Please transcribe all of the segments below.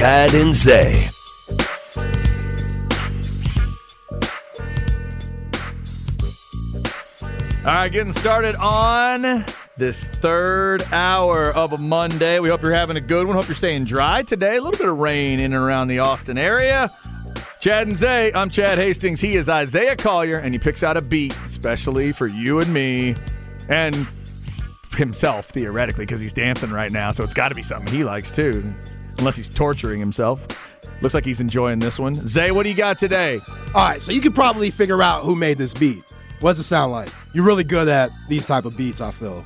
Chad and Zay. All right, getting started on this third hour of a Monday. We hope you're having a good one. Hope you're staying dry today. A little bit of rain in and around the Austin area. Chad and Zay, I'm Chad Hastings. He is Isaiah Collier, and he picks out a beat, especially for you and me, and himself, theoretically, because he's dancing right now. So it's got to be something he likes too, unless he's torturing himself. Looks like he's enjoying this one. Zay, what do you got today? All right, so you could probably figure out who made this beat. What does it sound like? You're really good at these type of beats, I feel.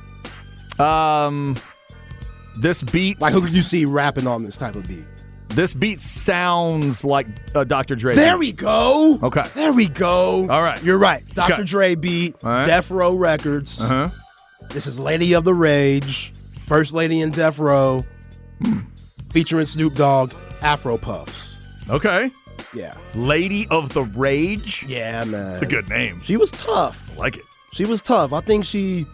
Um, this beat, Like who could you see rapping on this type of beat? this beat sounds like a Dr. Dre. There beat. we go. Okay. There we go. All right. You're right. Dr. Okay. Dre beat, right. Death Row Records. Uh huh. This is Lady of the Rage, First Lady in Death Row, Hmm. Featuring Snoop Dogg, Afro Puffs. Okay. Yeah. Lady of the Rage. Yeah, man. It's a good name. She was tough. I like it. She was tough. I think she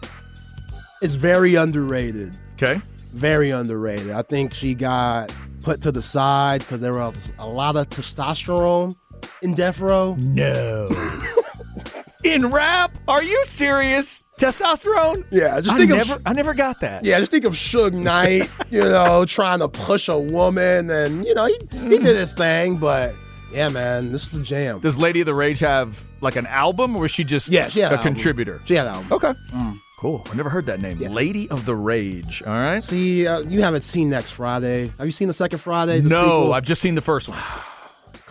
is very underrated. Okay. Very underrated. I think she got put to the side because there was a lot of testosterone in Death Row. No. In rap? Are you serious? Testosterone? Yeah, just I think never, of I never got that. yeah, just think of Suge Knight, you know, trying to push a woman, and you know he, he did his thing, but yeah, man, this was a jam. Does Lady of the Rage have like an album, or was she just Yeah, she had a an album. contributor? She had an album. Okay. Cool. I never heard that name. Lady of the Rage. All right. See, uh, you haven't seen Next Friday. Have you seen the second Friday? The no, sequel? I've just seen the first one.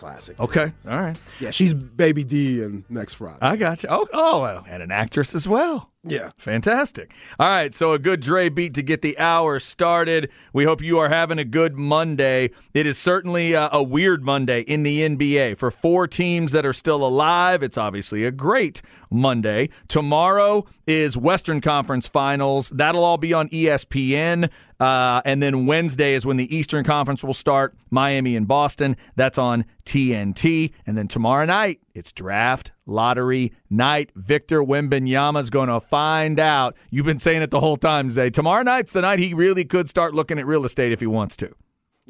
Classic. Okay. All right. Yeah, she's Baby D in Next Friday. I got you. Oh, oh, and an actress as well. yeah. Fantastic. All right, so a good Dre beat to get the hour started. We hope you are having a good Monday. It is certainly uh, a weird Monday in the NBA. For four teams that are still alive, it's obviously a great Monday. Tomorrow is Western Conference Finals. That'll all be on ESPN. Uh, and then Wednesday is when the Eastern Conference will start. Miami and Boston. That's on TNT. And then tomorrow night, it's draft lottery night. Victor Wembanyama is going to find out. You've been saying it the whole time, Zay. Tomorrow night's the night he really could start looking at real estate if he wants to.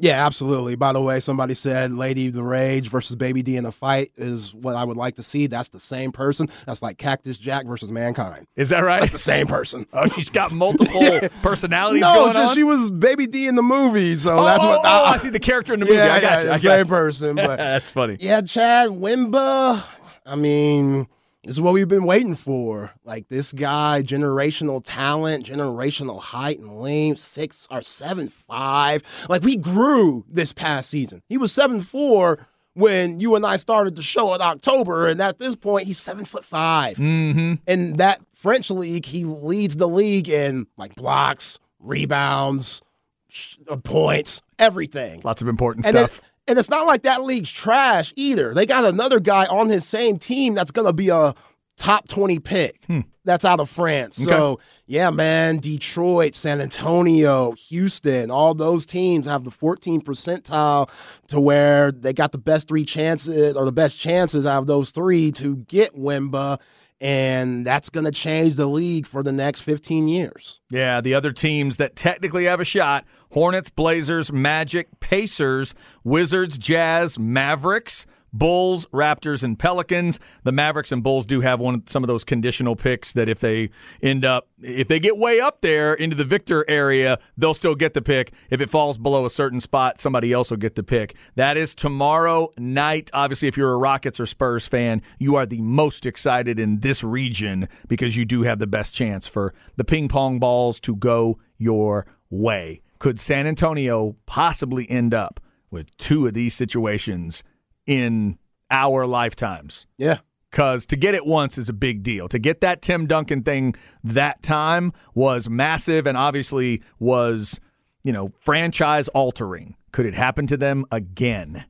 Yeah, absolutely. By the way, somebody said Lady the Rage versus Baby D in a fight is what I would like to see. That's the same person. That's like Cactus Jack versus Mankind. Is that right? That's the same person. Oh, she's got multiple personalities no, going just on. she was Baby D in the movie, so oh, that's oh, what. oh, oh, oh I see the character in the movie. Yeah, I got yeah, you. the I got same you. person. But That's funny. yeah, Chad Wimba. I mean, this is what we've been waiting for. Like this guy, generational talent, generational height and length, six or seven five. Like we grew this past season. He was seven four when you and I started the show in October, and at this point, he's seven foot 5 Mm-hmm. In that French league, he leads the league in like blocks, rebounds, sh- uh, points, everything. Lots of important And, stuff. it, and it's not like that league's trash either. They got another guy on his same team that's going to be a top 20 pick. Hmm. That's out of France. So, yeah, man, Detroit, San Antonio, Houston, all those teams have the 14 percentile to where they got the best three chances or the best chances out of those three to get Wimba. And that's going to change the league for the next 15 years. Yeah, the other teams that technically have a shot Hornets, Blazers, Magic, Pacers, Wizards, Jazz, Mavericks. Bulls, Raptors, and Pelicans. The Mavericks and Bulls do have one some of those conditional picks that if they end up if they get way up there into the victor area, they'll still get the pick. If it falls below a certain spot, somebody else will get the pick. That is tomorrow night. Obviously, if you're a Rockets or Spurs fan, you are the most excited in this region because you do have the best chance for the ping pong balls to go your way. Could San Antonio possibly end up with two of these situations in our lifetimes? Yeah. because to get it once is a big deal. To get that Tim Duncan thing that time was massive and obviously was, you know, franchise altering. Could it happen to them again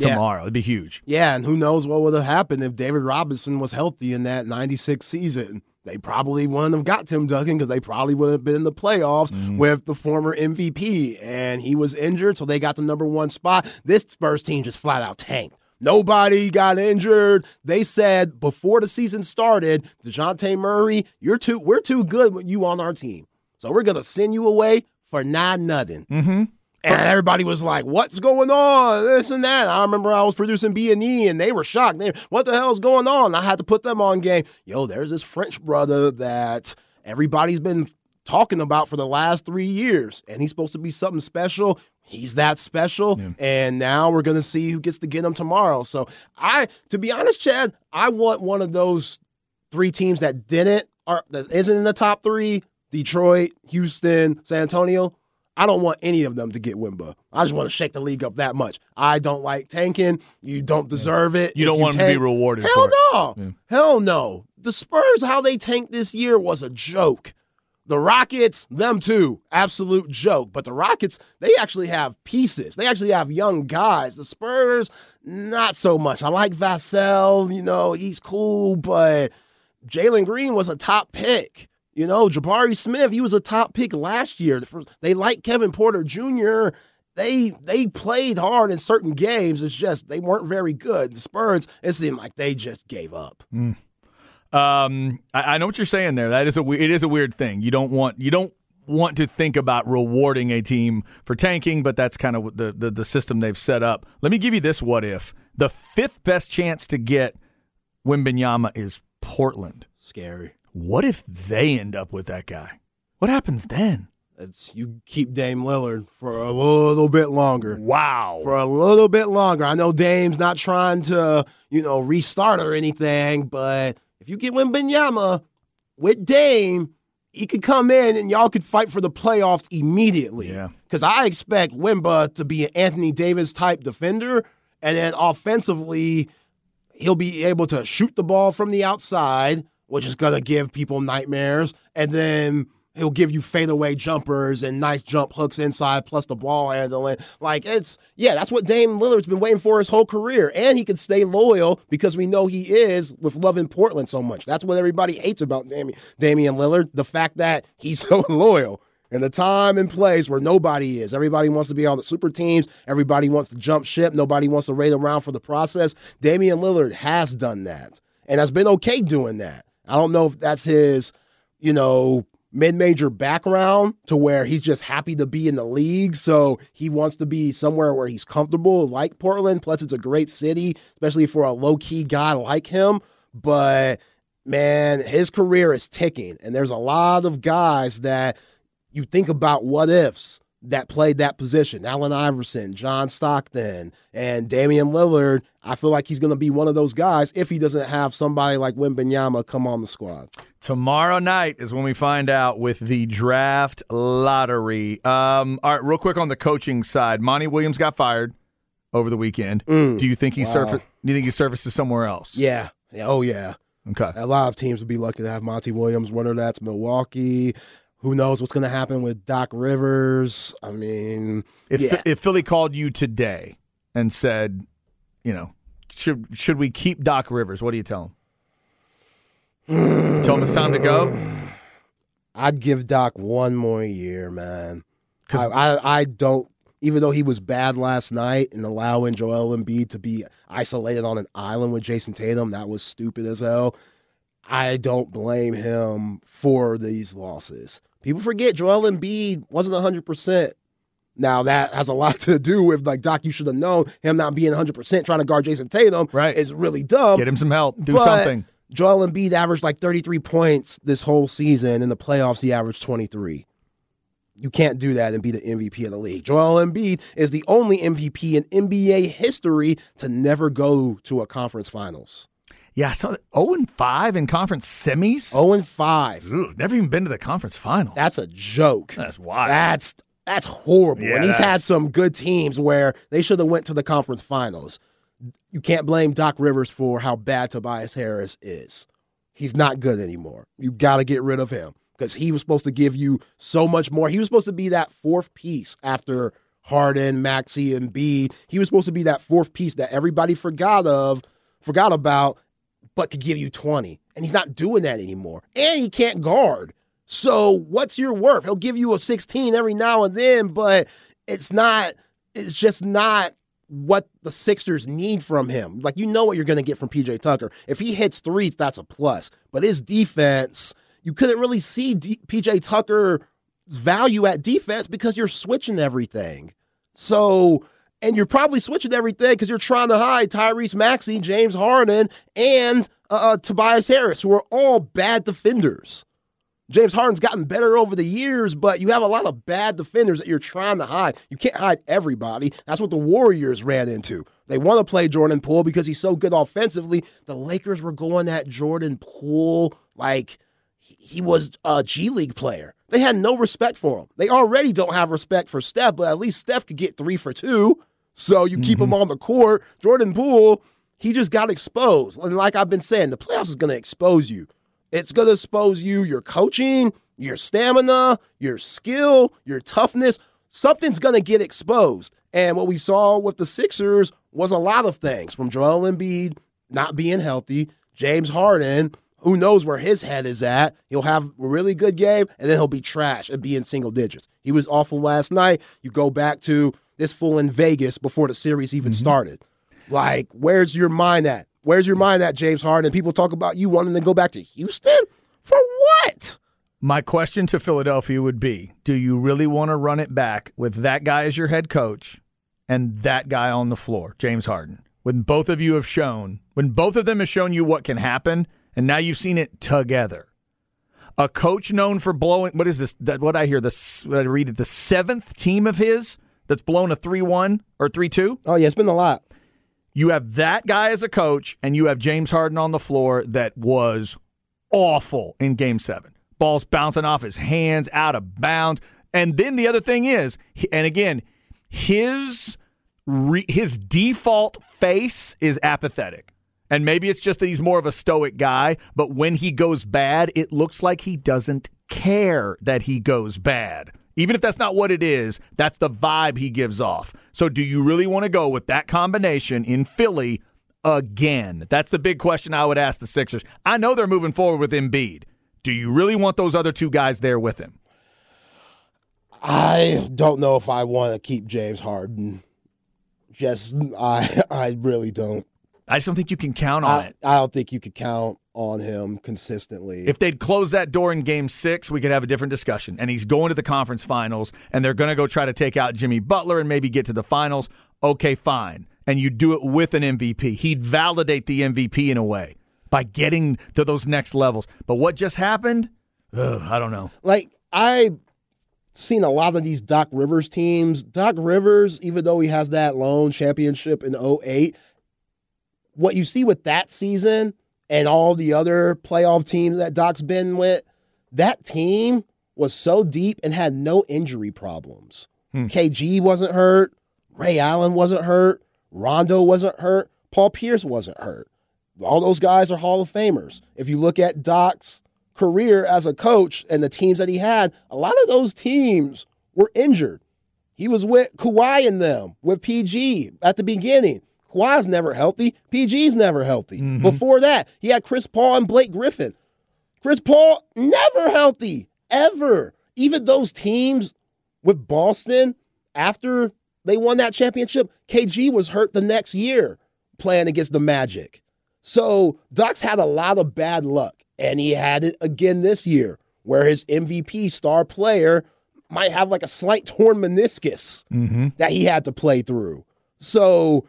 tomorrow? Yeah. It'd be huge. Yeah, and who knows what would have happened if David Robinson was healthy in that 96 season. They probably wouldn't have got Tim Duncan because they probably would have been in the playoffs mm. with the former MVP. And he was injured, so they got the number one spot. This Spurs team just flat out tanked. Nobody got injured. They said before the season started, DeJounte Murray, you're too we're too good with you on our team. So we're gonna send you away for not nothing. Mm-hmm. And everybody was like, "What's going on? This and that." I remember I was producing B and E, and they were shocked. They, what the hell's going on? I had to put them on game. Yo, there's this French brother that everybody's been talking about for the last three years, and he's supposed to be something special. He's that special, yeah. and now we're gonna see who gets to get him tomorrow. So I, to be honest, Chad, I want one of those three teams that didn't or that isn't in the top three: Detroit, Houston, San Antonio. I don't want any of them to get Wemba. I just want to shake the league up that much. I don't like tanking. You don't deserve it. You don't you want tank, to be rewarded. Hell no. Yeah. Hell no. The Spurs, how they tanked this year was a joke. The Rockets, them too, absolute joke. But the Rockets, they actually have pieces. They actually have young guys. The Spurs, not so much. I like Vassell, you know, he's cool, but Jalen Green was a top pick. You know, Jabari Smith, he was a top pick last year. They like Kevin Porter Jr. They they played hard in certain games. It's just they weren't very good. The Spurs, it seemed like they just gave up. Mm. Um, I, I, know what you're saying there. That is a it is a weird thing. You don't want you don't want to think about rewarding a team for tanking, but that's kind of the, the the system they've set up. Let me give you this: What if the fifth best chance to get Wembanyama is Portland? Scary. What if they end up with that guy? What happens then? It's you keep Dame Lillard for a little bit longer. Wow. For a little bit longer. I know Dame's not trying to, you know, restart or anything, but if you get Wembanyama with Dame, he could come in and y'all could fight for the playoffs immediately. Yeah. Because I expect Wemba to be an Anthony Davis type defender, and then offensively, he'll be able to shoot the ball from the outside which is going to give people nightmares. And then he'll give you fadeaway jumpers and nice jump hooks inside, plus the ball handling. Like it's yeah, that's what Dame Lillard's been waiting for his whole career, and he can stay loyal because we know he is with loving Portland so much. That's what everybody hates about Damian, Damian Lillard, the fact that he's so loyal. In the time and place where nobody is. Everybody wants to be on the super teams. Everybody wants to jump ship. Nobody wants to wait around for the process. Damian Lillard has done that and has been okay doing that. I don't know if that's his, you know, mid-major background to where he's just happy to be in the league. So he wants to be somewhere where he's comfortable like portland. Plus it's a great city especially for a low-key guy like him. But man his career is ticking. And there's a lot of guys that you think about what ifs that played that position. Allen Iverson, John Stockton, and Damian Lillard. I feel like he's going to be one of those guys if he doesn't have somebody like Wembanyama come on the squad. Tomorrow night is when we find out with the draft lottery. Um, all right, real quick on the coaching side, Monty Williams got fired over the weekend. Mm, do you think he wow. Do you think he surfaces somewhere else? Yeah. Oh yeah. Okay. A lot of teams would be lucky to have Monty Williams, whether that's Milwaukee, who knows what's going to happen with Doc Rivers? I mean, if yeah. if Philly called you today and said, you know, should should we keep Doc Rivers? What do you tell him? tell him it's time to go. I'd give Doc one more year, man. Because I, I, I don't. Even though he was bad last night and allowing Joel Embiid to be isolated on an island with Jayson Tatum, that was stupid as hell. I don't blame him for these losses. People forget Joel Embiid wasn't 100%. Now that has a lot to do with like Doc. You should have known him not being 100 percent trying to guard Jayson Tatum. Right, is really dumb. Get him some help. Do but something. Joel Embiid averaged like 33 points this whole season. In the playoffs, he averaged 23. You can't do that and be the MVP of the league. Joel Embiid is the only MVP in NBA history to never go to a conference finals. Yeah, so 0 and 5 in conference semis. 0 and 5. Ooh, never even been to the conference final. That's a joke. That's wild. That's that's horrible. Yeah, and he's had some good teams where they should have went to the conference finals. you can't blame Doc Rivers for how bad Tobias Harris is. He's not good anymore. You got to get rid of him because he was supposed to give you so much more. He was supposed to be that fourth piece after Harden, Maxey, and B. He was supposed to be that fourth piece that everybody forgot of, forgot about, but could give you 20. And he's not doing that anymore. And he can't guard. So what's your worth? He'll give you a 16 every now and then, but it's not, it's just not what the Sixers need from him. Like you know what you're going to get from PJ Tucker. If he hits threes, that's a plus. But his defense, you couldn't really see D- PJ Tucker's value at defense because you're switching everything. So, and you're probably switching everything because you're trying to hide Tyrese Maxey, James Harden, and uh, uh, Tobias Harris, who are all bad defenders. James Harden's gotten better over the years, but you have a lot of bad defenders that you're trying to hide. You can't hide everybody. That's what the Warriors ran into. They want to play Jordan Poole because he's so good offensively. The Lakers were going at Jordan Poole like he was a G League player. They had no respect for him. They already don't have respect for Steph, but at least Steph could get three for two. So you mm-hmm. keep him on the court. Jordan Poole, he just got exposed. And like I've been saying, the playoffs is going to expose you. It's going to expose you, your coaching, your stamina, your skill, your toughness. Something's going to get exposed. And what we saw with the Sixers was a lot of things from Joel Embiid not being healthy, James Harden, who knows where his head is at. He'll have a really good game and then he'll be trash and be in single digits. He was awful last night. You go back to this fool in Vegas before the series even mm-hmm. started. Like, where's your mind at? Where's your mind at, James Harden? People talk about you wanting to go back to Houston? For what? My question to Philadelphia would be Do you really want to run it back with that guy as your head coach and that guy on the floor, James Harden? When both of you have shown, when both of them have shown you what can happen, and now you've seen it together. A coach known for blowing, what is this? That, what I hear, the, what I read the seventh team of his that's blown a 3 1 or 3 2? Oh, yeah, it's been a lot. You have that guy as a coach, and you have James Harden on the floor that was awful in game seven. Balls bouncing off his hands, out of bounds. And then the other thing is, and again, his his default face is apathetic. And maybe it's just that he's more of a stoic guy, but when he goes bad, it looks like he doesn't care that he goes bad. Even if that's not what it is, that's the vibe he gives off. So, do you really want to go with that combination in Philly again? That's the big question I would ask the Sixers. I know they're moving forward with Embiid. Do you really want those other two guys there with him? I don't know if I want to keep James Harden. Just I I really don't. I just don't think you can count on I, it. I don't think you could count on him consistently. If they'd close that door in game six, we could have a different discussion. And he's going to the conference finals, and they're going to go try to take out Jimmy Butler and maybe get to the finals. Okay, fine. And you do it with an MVP. He'd validate the MVP in a way by getting to those next levels. But what just happened? Ugh, I don't know. Like, I seen a lot of these Doc Rivers teams. Doc Rivers, even though he has that lone championship in 08, what you see with that season and all the other playoff teams that Doc's been with, that team was so deep and had no injury problems. Hmm. KG wasn't hurt, Ray Allen wasn't hurt, Rondo wasn't hurt, Paul Pierce wasn't hurt. All those guys are Hall of Famers. If you look at Doc's career as a coach and the teams that he had, a lot of those teams were injured. He was with Kawhi and them, with PG at the beginning. Kawhi's never healthy. PG's never healthy. Mm-hmm. Before that, he had Chris Paul and Blake Griffin. Chris Paul never healthy, ever. Even those teams with Boston, after they won that championship, KG was hurt the next year playing against the Magic. So Doc's had a lot of bad luck, and he had it again this year, where his MVP star player might have like a slight torn meniscus mm-hmm. that he had to play through. So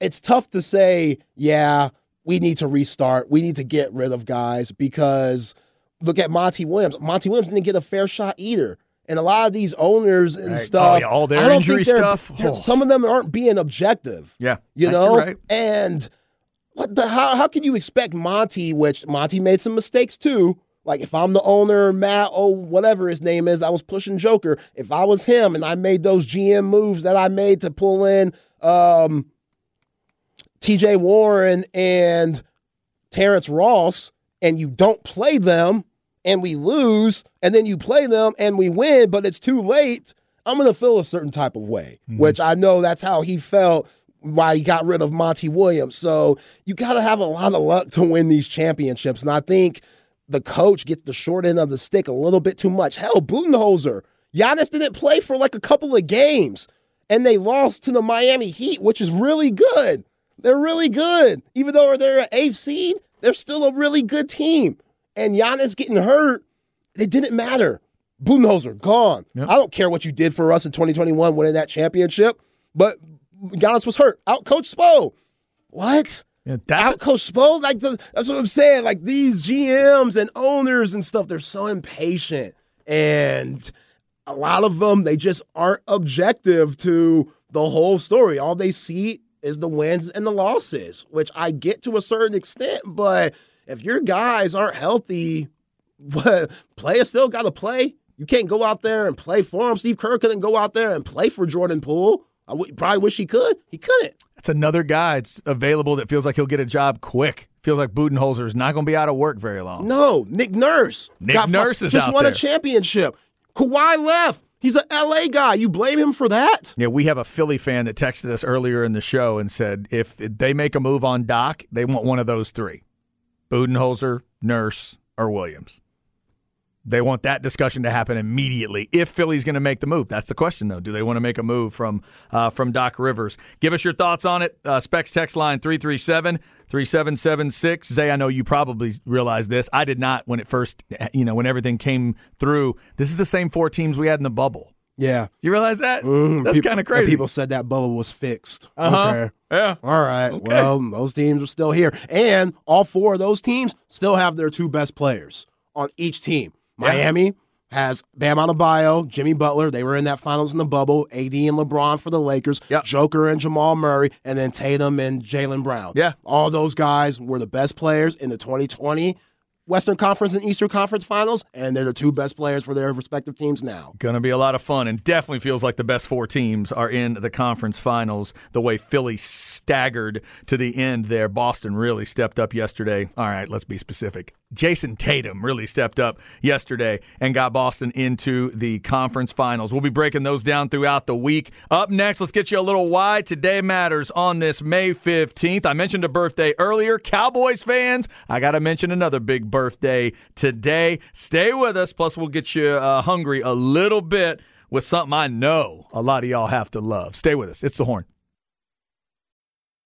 it's tough to say, yeah, we need to restart. We need to get rid of guys because look at Monty Williams. Monty Williams didn't get a fair shot either. And a lot of these owners and right. stuff, oh, yeah, all their injury stuff. Oh. Some of them aren't being objective. Yeah, you know. Right. And what the how? How can you expect Monty? Which Monty made some mistakes too. Like if I'm the owner, Matt, oh whatever his name is, I was pushing Joker. If I was him and I made those GM moves that I made to pull in um, TJ Warren and Terrence Ross and you don't play them and we lose and then you play them and we win, but it's too late, I'm going to feel a certain type of way, mm-hmm. which I know that's how he felt why he got rid of Monty Williams. So you got to have a lot of luck to win these championships. And I think the coach gets the short end of the stick a little bit too much. Hell, Budenholzer, Giannis didn't play for like a couple of games and they lost to the Miami Heat, which is really good. They're really good. Even though they're an eighth seed, they're still a really good team. And Giannis getting hurt, it didn't matter. Budenholzer, gone. Yep. I don't care what you did for us in 2021 winning that championship, but Giannis was hurt. Out coach Spo. What? Yeah, Out coach Spo? Like the, that's what I'm saying. Like these GMs and owners and stuff, they're so impatient. And a lot of them, they just aren't objective to the whole story. All they see is the wins and the losses, which I get to a certain extent. But if your guys aren't healthy, players still got to play. You can't go out there and play for them. Steve Kerr couldn't go out there and play for Jordan Poole. I w- probably wish he could. He couldn't. That's another guy available that feels like he'll get a job quick. Feels like Budenholzer is not going to be out of work very long. No, Nick Nurse. Nick Nurse is just out won there. a championship. Kawhi left. He's an LA guy. You blame him for that? Yeah, we have a Philly fan that texted us earlier in the show and said if they make a move on Doc, they want one of those three Budenholzer, Nurse, or Williams. They want that discussion to happen immediately. If Philly's going to make the move, that's the question, though. Do they want to make a move from uh, from Doc Rivers? Give us your thoughts on it. Uh, Specs text line 337 3776. Zay, I know you probably realize this. I did not when it first, you know, when everything came through. This is the same four teams we had in the bubble. Yeah. You realize that? Mm, That's kind of crazy. People said that bubble was fixed. Uh-huh. Okay. Yeah. All right. Okay. Well, those teams are still here. And all four of those teams still have their two best players on each team. Miami has Bam Adebayo, Jimmy Butler. They were in that finals in the bubble. AD and LeBron for the Lakers. Yep. Joker and Jamal Murray, and then Tatum and Jaylen Brown. Yeah. All those guys were the best players in the 2020 Western Conference and Eastern Conference finals, and they're the two best players for their respective teams now. Going to be a lot of fun, and definitely feels like the best four teams are in the conference finals. The way Philly staggered to the end there, Boston really stepped up yesterday. All right, let's be specific. Jayson Tatum really stepped up yesterday and got Boston into the conference finals. We'll be breaking those down throughout the week. Up next, let's get you a little why today matters on this May 15th. I mentioned a birthday earlier. Cowboys fans, I got to mention another big birthday today. Stay with us. Plus, we'll get you uh, hungry a little bit with something I know a lot of y'all have to love. Stay with us. It's the horn.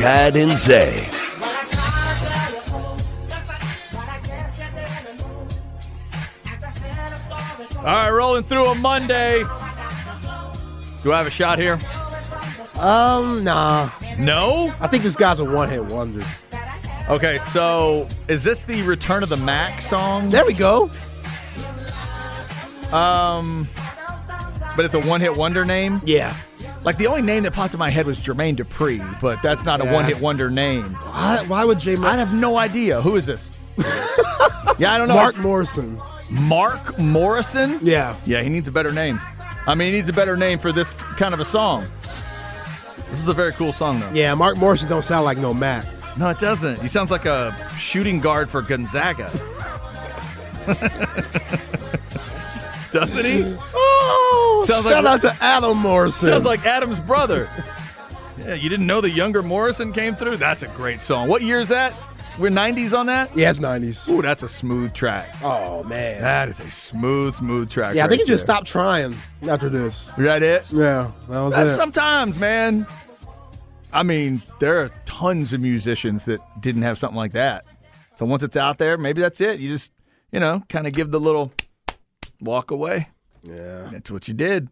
Chad and Zay. All right, rolling through a Monday. Do I have a shot here? Um, nah. No? I think this guy's a one hit wonder. Okay, so is this the Return of the Mac song? There we go. Um, but it's a one hit wonder name? Yeah. Like the only name that popped in my head was Jermaine Dupri, but that's not a one-hit wonder name. Why, why would J. I have no idea. Who is this? yeah, I don't know. Mark Morrison? Mark Morrison? Yeah. Yeah, he needs a better name. I mean, he needs a better name for this kind of a song. This is a very cool song, though. Yeah, Mark Morrison don't sound like no Mac. No, it doesn't. He sounds like a shooting guard for Gonzaga. doesn't he? Oh, Sounds like, shout out to Adam Morrison. Sounds like Adam's brother. Yeah, you didn't know the younger Morrison came through? That's a great song. What year is that? We're 90s on that? yeah, it's 90s. Ooh, that's a smooth track. Oh, man. That is a smooth, smooth track. yeah, I right think he just there. stopped trying after this. Is that it? Yeah, that was That's it. sometimes, man. I mean, there are tons of musicians that didn't have something like that. So once it's out there, maybe that's it. You just, you know, kind of give the little walk away. Yeah. That's what you did.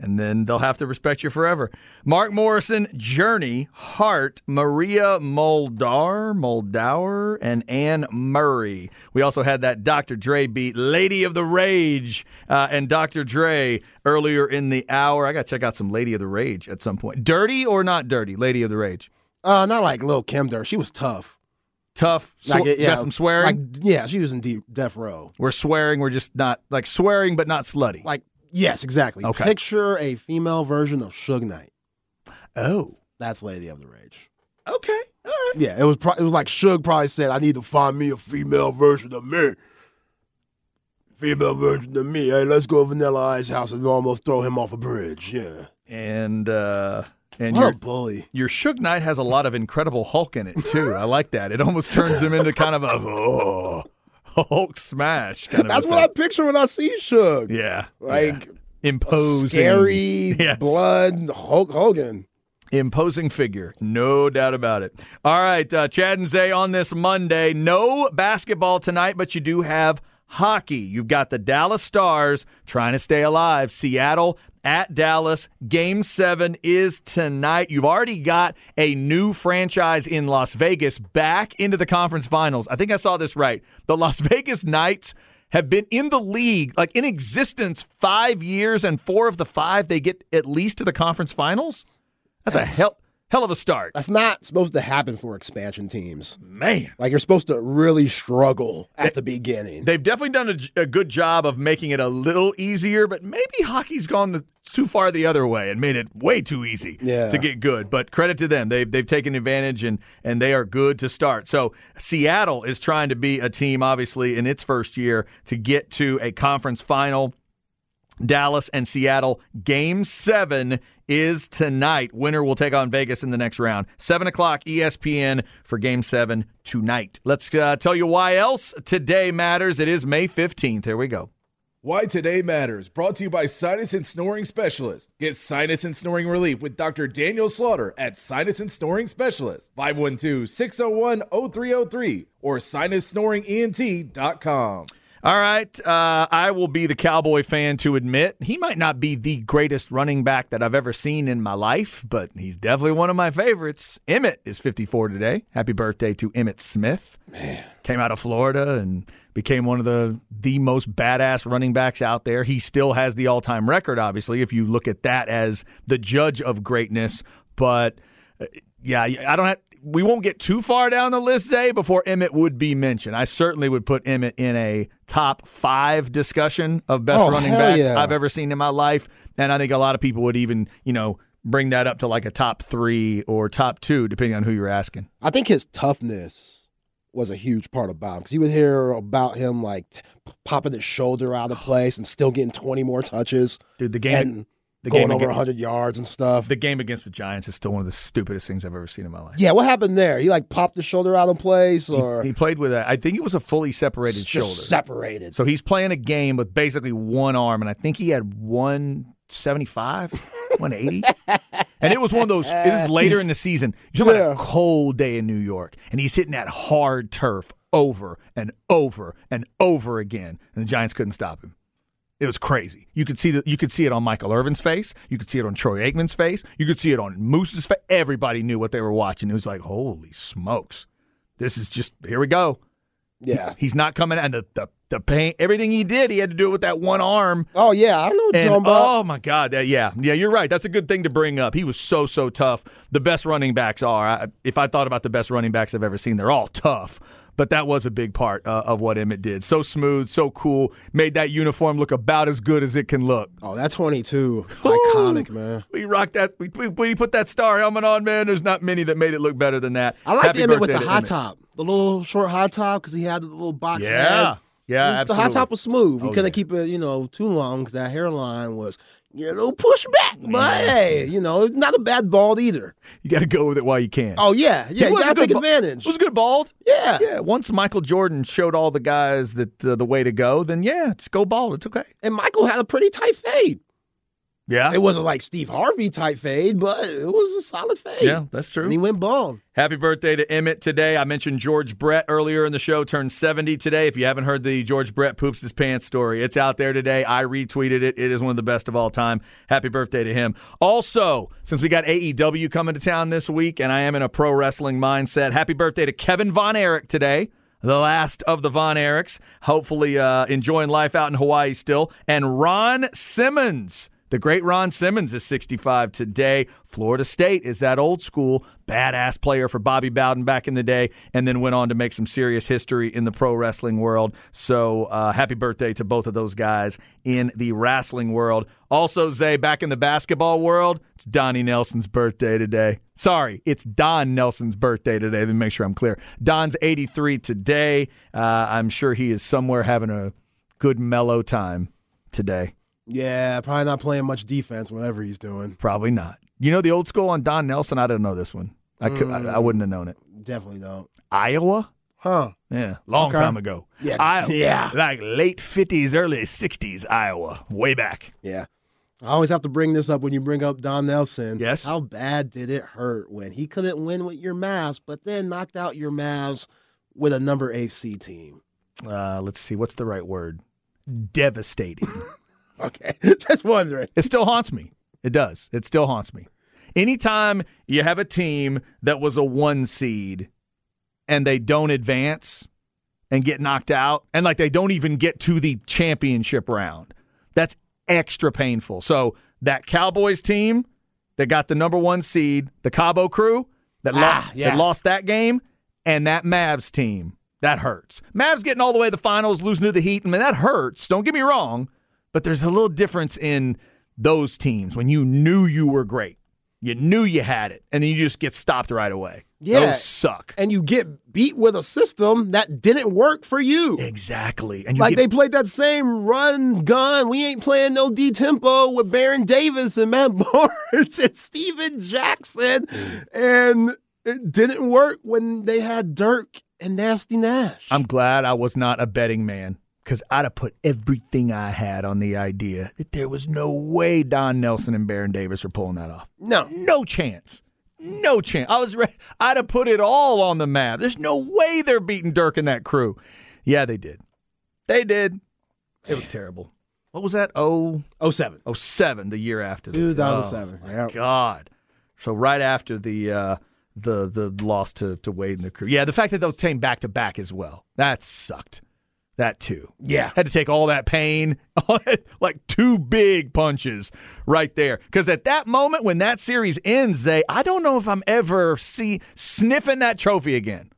And then they'll have to respect you forever. Mark Morrison, Journey, Hart, Maria Muldaur, Moldauer, and Anne Murray. We also had that Dr. Dre beat, Lady of the Rage, uh, and Dr. Dre earlier in the hour. I got to check out some Lady of the Rage at some point. Dirty or not dirty, Lady of the Rage? Uh, not like Lil Kim Dirt. She was tough. Tough. Sw- Like, yeah, got some swearing. Like, yeah, she was in deep, death row. we're swearing. We're just not like swearing, but not slutty. Like, yes, exactly. Okay. Picture a female version of Suge Knight. oh, That's Lady of the Rage. okay. All right. Yeah, it was. Pro- it was like Suge probably said, "I need to find me a female version of me." Female version of me. Hey, let's go to Vanilla Ice house and almost throw him off a bridge. Yeah. And uh, and What your a bully. your Suge Knight has a lot of Incredible Hulk in it too. I like that. It almost turns him into kind of a oh, Hulk smash. Kind of That's what I picture when I see Suge. Yeah, Like yeah. imposing, scary Yes. blood Hulk Hogan. imposing figure, no doubt about it. All right, uh, Chad and Zay on this Monday. No basketball tonight, but you do have hockey. You've got the Dallas Stars trying to stay alive. Seattle at Dallas. Game seven is tonight. You've already got a new franchise in Las Vegas back into the conference finals. I think I saw this right. The Las Vegas Knights have been in the league, like in existence, five years, and four of the five they get at least to the conference finals. That's a hell hell of a start, That's not supposed to happen for expansion teams. man. Like you're supposed to really struggle at the beginning. They've definitely done a, a good job of making it a little easier, but maybe hockey's gone the, too far the other way and made it way too easy Yeah. to get good. But credit to them; they've they've taken advantage and and they are good to start. So Seattle is trying to be a team, obviously, in its first year to get to a conference final. Dallas and Seattle. Game seven is tonight. Winner will take on Vegas in the next round. Seven o'clock ESPN for game seven tonight. Let's uh, tell you why else today matters. It is May 15th. Here we go. Why Today Matters, brought to you by Sinus and Snoring Specialist. Get sinus and snoring relief with Dr. Daniel Slaughter at Sinus and Snoring Specialist, 512 601 0303 or sinussnoringent.com. All right. Uh, I will be the Cowboy fan to admit he might not be the greatest running back that I've ever seen in my life, but he's definitely one of my favorites. Emmitt is 54 today. Happy birthday to Emmitt Smith. Man. Came out of Florida and became one of the the most badass running backs out there. He still has the all time record, obviously, if you look at that as the judge of greatness. But uh, yeah, I don't have. We won't get too far down the list, Zay, before Emmitt would be mentioned. I certainly would put Emmitt in a top five discussion of best Oh, running backs yeah. I've ever seen in my life, and I think a lot of people would even, you know, bring that up to like a top three or top two, depending on who you're asking. I think his toughness was a huge part about him because you would hear about him like t- popping his shoulder out of place and still getting 20 more touches Dude, the game, and the going game over against, 100 yards and stuff. the game against the Giants is still one of the stupidest things I've ever seen in my life. yeah, what happened there? He like popped his shoulder out of place or He played with a, I think it was a fully separated shoulder. separated. So he's playing a game with basically one arm, and I think he had 175, 180. and it was one of those, it is later in the season. You're talking about a cold day in New York, and he's hitting that hard turf over and over and over again, and the Giants couldn't stop him. It was crazy. You could see that. You could see it on Michael Irvin's face. You could see it on Troy Aikman's face. You could see it on Moose's face. Everybody knew what they were watching. It was like, holy smokes, this is just here we go. yeah. He's not coming and the, the the pain everything he did, he had to do it with that one arm. Oh yeah, I know And oh my God, that- yeah, yeah, you're right. That's a good thing to bring up. He was so so tough. The best running backs are. I, if I thought about the best running backs I've ever seen, they're all tough. But that was a big part uh, of what Emmitt did. So smooth, so cool. Made that uniform look about as good as it can look. Oh, that 22, iconic man. We rocked that. We, we, we put that star helmet on, man. There's not many that made it look better than that. I like Emmitt with the high Emmitt. top, the little short high top because he had the little box Yeah, head. yeah, was- the high top was smooth. We Oh, couldn't yeah. keep it, you know, too long because that hairline was, you know, push back. But hey, you know, not a bad bald either. You got to go with it while you can. Oh yeah, yeah, He you was a gotta good take ba- advantage. It was good bald. yeah. Yeah, once Michael Jordan showed all the guys that uh, the way to go, then yeah, just go bald. It's okay. and Michael had a pretty tight fade. Yeah. It wasn't like Steve Harvey type fade, but it was a solid fade. Yeah, that's true. And he went bald. Happy birthday to Emmitt today. I mentioned George Brett earlier in the show, turned 70 today. If you haven't heard the George Brett poops his pants story, it's out there today. I retweeted it. It is one of the best of all time. Happy birthday to him. Also, since we got AEW coming to town this week and I am in a pro wrestling mindset, happy birthday to Kevin Von Erich today. The last of the Von Erichs. Hopefully, uh, enjoying life out in Hawaii still. And Ron Simmons. The great Ron Simmons is 65 today. Florida State is that old school badass player for Bobby Bowden back in the day, and then went on to make some serious history in the pro wrestling world. So, uh, happy birthday to both of those guys in the wrestling world. Also, Zay, back in the basketball world, it's Donnie Nelson's birthday today. Sorry, it's Don Nelson's birthday today. Let me make sure I'm clear. Don's 83 today. Uh, I'm sure he is somewhere having a good mellow time today. Yeah, probably not playing much defense, whatever he's doing. Probably not. You know the old school on Don Nelson? I don't know this one. I could. I, I wouldn't have known it. Definitely don't. Iowa? Huh. Yeah, long Okay. time ago. Yeah. Iowa. Yeah. Like late fifties, early sixties, Iowa. Way back. Yeah. I always have to bring this up when you bring up Don Nelson. Yes. How bad did it hurt when he couldn't win with your Mavs, but then knocked out your Mavs with a number eight C team? Uh, let's see. What's the right word? Devastating. Okay. Just wondering. it still haunts me. It does. It still haunts me. Anytime you have a team that was a one seed and they don't advance and get knocked out, and like they don't even get to the championship round, that's extra painful. So that Cowboys team that got the number one seed, the Cabo crew that, Ah, yeah. that lost that game, and that Mavs team, that hurts. Mavs getting all the way to the finals, losing to the Heat, I mean, that hurts. Don't get me wrong, but there's a little difference in those teams when you knew you were great. You knew you had it, and then you just get stopped right away. Yeah. Those suck. And you get beat with a system that didn't work for you. Exactly. And you Like get, they played that same run gun. We ain't playing no D tempo with Baron Davis and Matt Barnes and Stephen Jackson. Mm. And it didn't work when they had Dirk and Nasty Nash. I'm glad I was not a betting man because I'd have put everything I had on the idea that there was no way Don Nelson and Baron Davis were pulling that off. no. No chance. No chance. I was re- I'd have put it all on the map. There's no way they're beating Dirk and that crew. Yeah, they did. They did. It was terrible. What was that? Oh, 07. oh seven, the year after. that. 2007. Oh, Yeah. God. So right after the uh, the the loss to to Wade and the crew. Yeah, the fact that those came back to back as well. That sucked. That too. Yeah. Had to take all that pain, like two big punches right there. Because at that moment when that series ends, Zay, I don't know if I'm ever see sniffing that trophy again.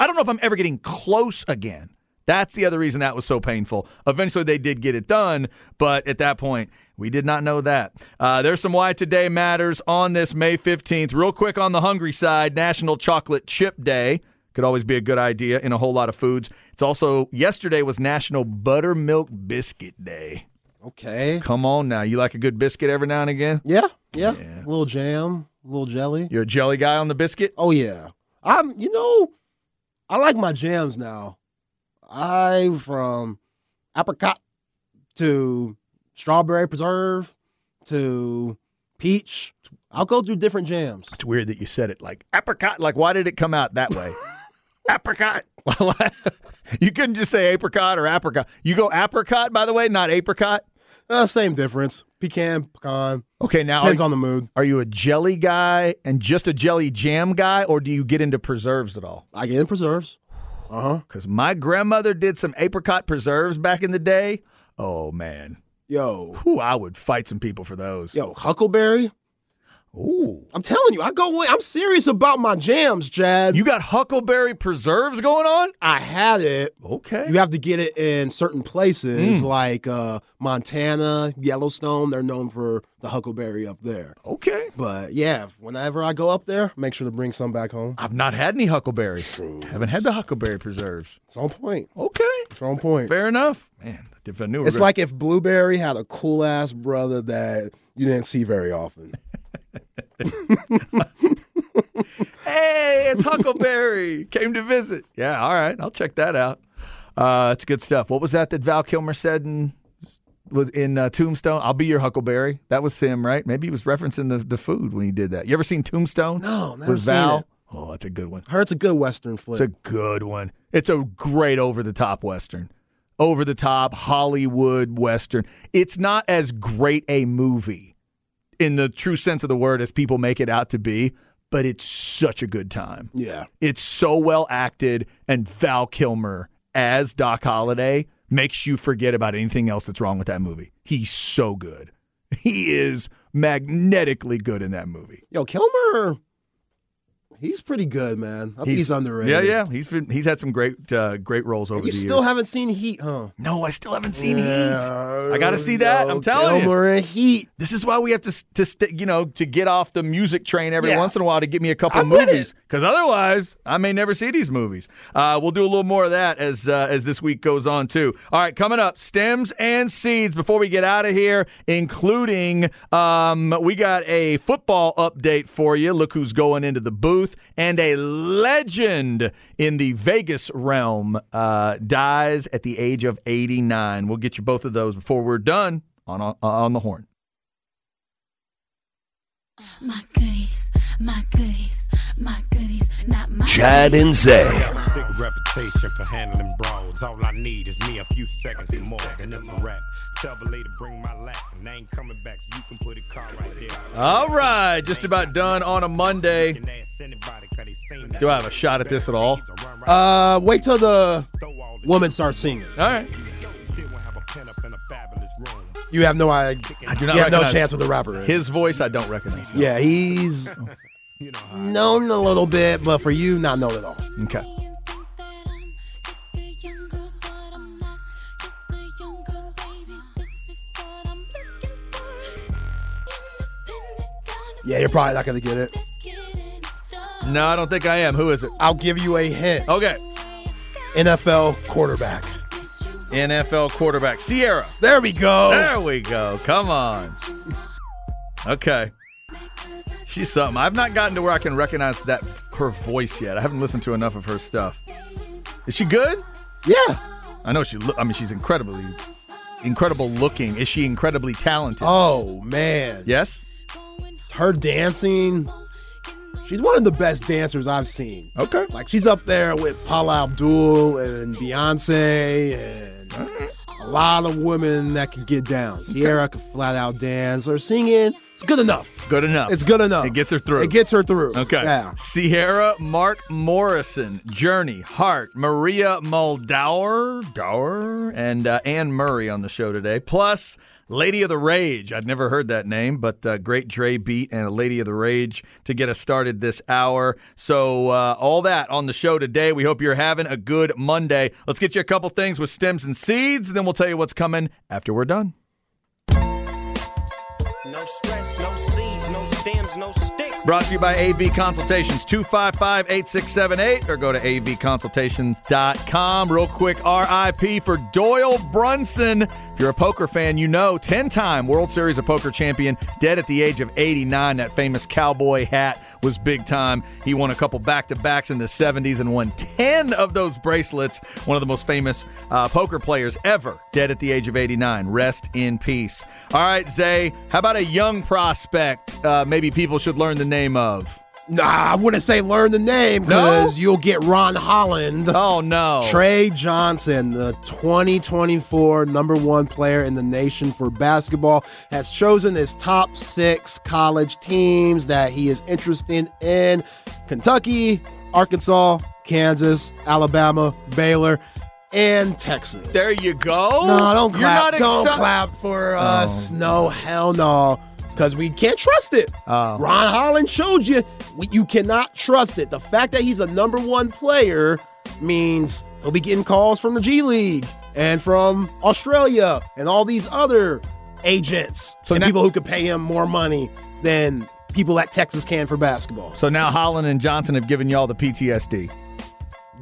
I don't know if I'm ever getting close again. That's the other reason that was so painful. Eventually, they did get it done, but at that point, we did not know that. Uh, there's some Why Today Matters on this May 15th. Real quick on the hungry side, National Chocolate Chip Day. Could always be a good idea in a whole lot of foods. It's also, yesterday was National Buttermilk Biscuit Day. Okay. Come on now. You like a good biscuit every now and again? Yeah. Yeah. A little jam, a little jelly. You're a jelly guy on the biscuit? Oh yeah. I'm you know, I like my jams now. I from apricot to strawberry preserve to peach. I'll go through different jams. It's weird that you said it like apricot. Like, why did it come out that way? apricot. you couldn't just say apricot or apricot. You go apricot, by the way, not apricot. Uh, same difference. Pecan, pecan. Okay, now Depends are, on the mood. are you a jelly guy and just a jelly jam guy, or do you get into preserves at all? I get in preserves. Uh huh. Because my grandmother did some apricot preserves back in the day. Oh man, Yo, Whew, I would fight some people for those. yo, huckleberry. Ooh, I'm telling you, I go in. I'm serious about my jams, Chad. you got huckleberry preserves going on? I had it. Okay. You have to get it in certain places Mm. like uh, Montana, Yellowstone. They're known for the huckleberry up there. okay. But yeah, whenever I go up there, make sure to bring some back home. I've not had any huckleberry. Haven't had the huckleberry preserves. It's on point. Okay. It's on point. Fair enough. Man, if I knew It's like if Blueberry had a cool ass brother that you didn't see very often. hey, it's Huckleberry came to visit. Yeah, all right, I'll check that out. Uh, it's good stuff. What was that that Val Kilmer said? And was in uh, Tombstone. I'll be your Huckleberry. That was him, right? Maybe he was referencing the, the food when he did that. You ever seen Tombstone? No, never With seen Val? it. Oh, that's a good one. Heard it's a good Western flick. It's a good one. It's a great over the top Western. Over the top Hollywood Western. It's not as great a movie in the true sense of the word as people make it out to be, but it's such a good time. yeah. It's so well acted, and Val Kilmer as Doc Holliday makes you forget about anything else that's wrong with that movie. He's so good. He is magnetically good in that movie. Yo, Kilmer, he's pretty good, man. I think he's, underrated. Yeah, yeah. He's been, he's had some great uh, great roles over You the still years. haven't seen Heat, huh? no, I still haven't seen Heat. I got to see that. I'm telling you. Kilmer and Heat. This is why we have to to st- you know to get off the music train every Yeah. once in a while to get me a couple movies because otherwise I may never see these movies. Uh, we'll do a little more of that as uh, as this week goes on too. All right, coming up, stems and seeds. Before we get out of here, including um, we got a football update for you. Look who's going into the booth and a legend in the Vegas realm uh, dies at the age of 89. We'll get you both of those before we're done on on, on the horn. My goodies, my goodies, my goodies, not my Chad goodies. and Zay. got a sick reputation for handling brawls. All I need is me a few seconds more, and it's a wrap. Tell the lady bring my lap, and I ain't coming back, so you can put a car right there. All right, just about done on a Monday. Do I have a shot at this at all? Uh, wait till the woman starts singing. All right. You have no idea. I do not You have no chance with the rapper. is. His voice, I don't recognize. Yeah, he's known a little bit, but for you, not known at all. Okay. Yeah, you're probably not going to get it. No, I don't think I am. Who is it? I'll give you a hint. Okay. NFL quarterback. NFL quarterback. Ciara. There we go. There we go. Come on. Okay. She's something. I've not gotten to where I can recognize that her voice yet. I haven't listened to enough of her stuff. Is she good? Yeah. I know she. Lo- I mean, she's incredibly, incredible looking. Is she incredibly talented? Oh man. Yes. Her dancing. She's one of the best dancers I've seen. Okay. Like she's up there with Paula Abdul and Beyonce and a lot of women that can get down. Ciara can flat out dance or singing. It's good enough. Good enough. It's good enough. It gets her through. It gets her through. Okay. Yeah. Ciara, Mark Morrison, Journey, Hart, Maria Muldaur, Dower, and uh, Anne Murray on the show today. Plus, Lady of the Rage. I'd never heard that name, but uh, great Dre beat and Lady of the Rage to get us started this hour. So, uh, all that on the show today. We hope you're having a good Monday. Let's get you a couple things with stems and seeds, and then we'll tell you what's coming after we're done. No stress, no seeds, no stems, no sticks. Brought to you by AV Consultations, 255 8678, or go to avconsultations.com. Real quick, RIP for Doyle Brunson. If you're a poker fan, you know 10 time World Series of Poker champion, dead at the age of 89. That famous cowboy hat was big time. He won a couple back to backs in the 70s and won 10 of those bracelets. One of the most famous uh, poker players ever, dead at the age of 89. Rest in peace. All right, Zay, how about a young prospect uh, maybe people should learn the name of? Nah, I wouldn't say learn the name No? because you'll get Ron Holland. Oh, no. Tre Johnson, the 2024 number one player in the nation for basketball, has chosen his top six college teams that he is interested in Kentucky, Arkansas, Kansas, Alabama, Baylor, and Texas. There you go. no, don't clap. Don't exci- clap for oh. us. No, hell no. Because we can't trust it. Oh. Ron Holland showed you you cannot trust it. The fact that he's a number one player means he'll be getting calls from the G League and from Australia and all these other agents So and now- people who could pay him more money than people at Texas can for basketball. So now Holland and Johnson have given y'all the PTSD.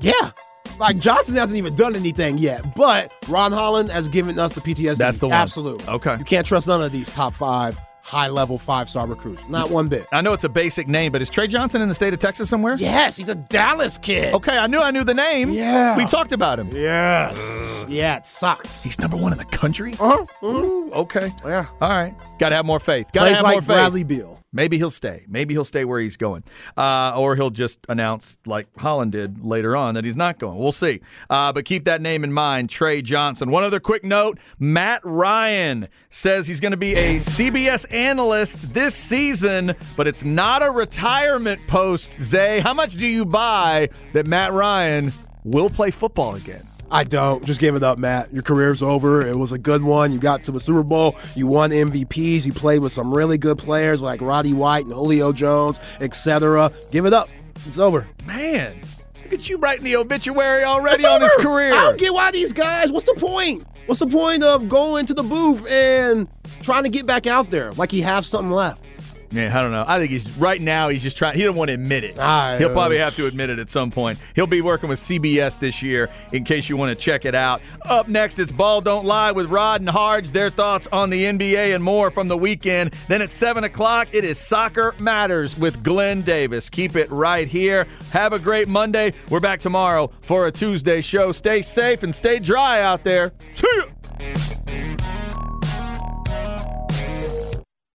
Yeah. Like Johnson hasn't even done anything yet, but Ron Holland has given us the PTSD. That's the one. Absolutely. Okay. You can't trust none of these top five high level five star recruit. Not one bit. I know it's a basic name, but is Tre Johnson in the state of Texas somewhere? Yes, he's a Dallas kid. Okay, I knew I knew the name. Yeah. We've talked about him. Yes. yeah, it sucks. He's number one in the country? Uh-huh. Ooh, okay. Yeah. All right. Got to have more faith. Got to Plays have like more faith. Bradley Beal. Maybe he'll stay. Maybe he'll stay where he's going. Uh, or he'll just announce, like Holland did later on, that he's not going. We'll see. Uh, but keep that name in mind, Tre Johnson. One other quick note Matt Ryan says he's going to be a CBS analyst this season, but it's not a retirement post, Zay. How much do you buy that Matt Ryan will play football again? I don't. Just give it up, Matt. Your career's over. It was a good one. You got to the Super Bowl. You won MVPs. You played with some really good players like Roddy White and Julio Jones, etc. Give it up. It's over. Man, look at you writing the obituary already on his career. I don't get why these guys. What's the point? What's the point of going to the booth and trying to get back out there like he has something left? Yeah, I don't know. I think he's right now. He's just trying. He don't want to admit it. Ah, I- He'll probably have to admit it at some point. He'll be working with CBS this year. In case you want to check it out. Up next, it's Ball Don't Lie with Rod and Harge. Their thoughts on the NBA and more from the weekend. Then at seven o'clock, it is Soccer Matters with Glenn Davis. Keep it right here. Have a great Monday. We're back tomorrow for a Tuesday show. Stay safe and stay dry out there. See ya.